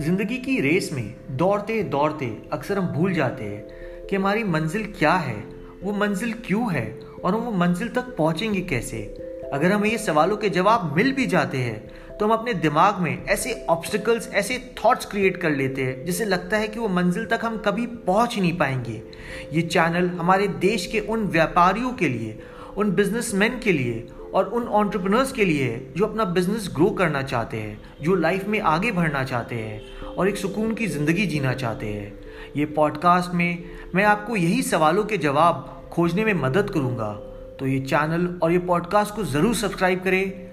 ज़िंदगी की रेस में दौड़ते दौड़ते अक्सर हम भूल जाते हैं कि हमारी मंजिल क्या है, वो मंजिल क्यों है और हम वो मंजिल तक पहुँचेंगे कैसे। अगर हमें ये सवालों के जवाब मिल भी जाते हैं तो हम अपने दिमाग में ऐसे ऑब्स्टिकल्स ऐसे थॉट्स क्रिएट कर लेते हैं, जिससे लगता है कि वो मंजिल तक हम कभी पहुँच ही नहीं पाएँगे। ये चैनल हमारे देश के उन व्यापारियों के लिए, उन बिजनेसमैन के लिए और उन ऑन्टरप्रनर्स के लिए जो अपना बिज़नेस ग्रो करना चाहते हैं, जो लाइफ में आगे बढ़ना चाहते हैं और एक सुकून की ज़िंदगी जीना चाहते हैं। ये पॉडकास्ट में मैं आपको यही सवालों के जवाब खोजने में मदद करूँगा। तो ये चैनल और ये पॉडकास्ट को ज़रूर सब्सक्राइब करें।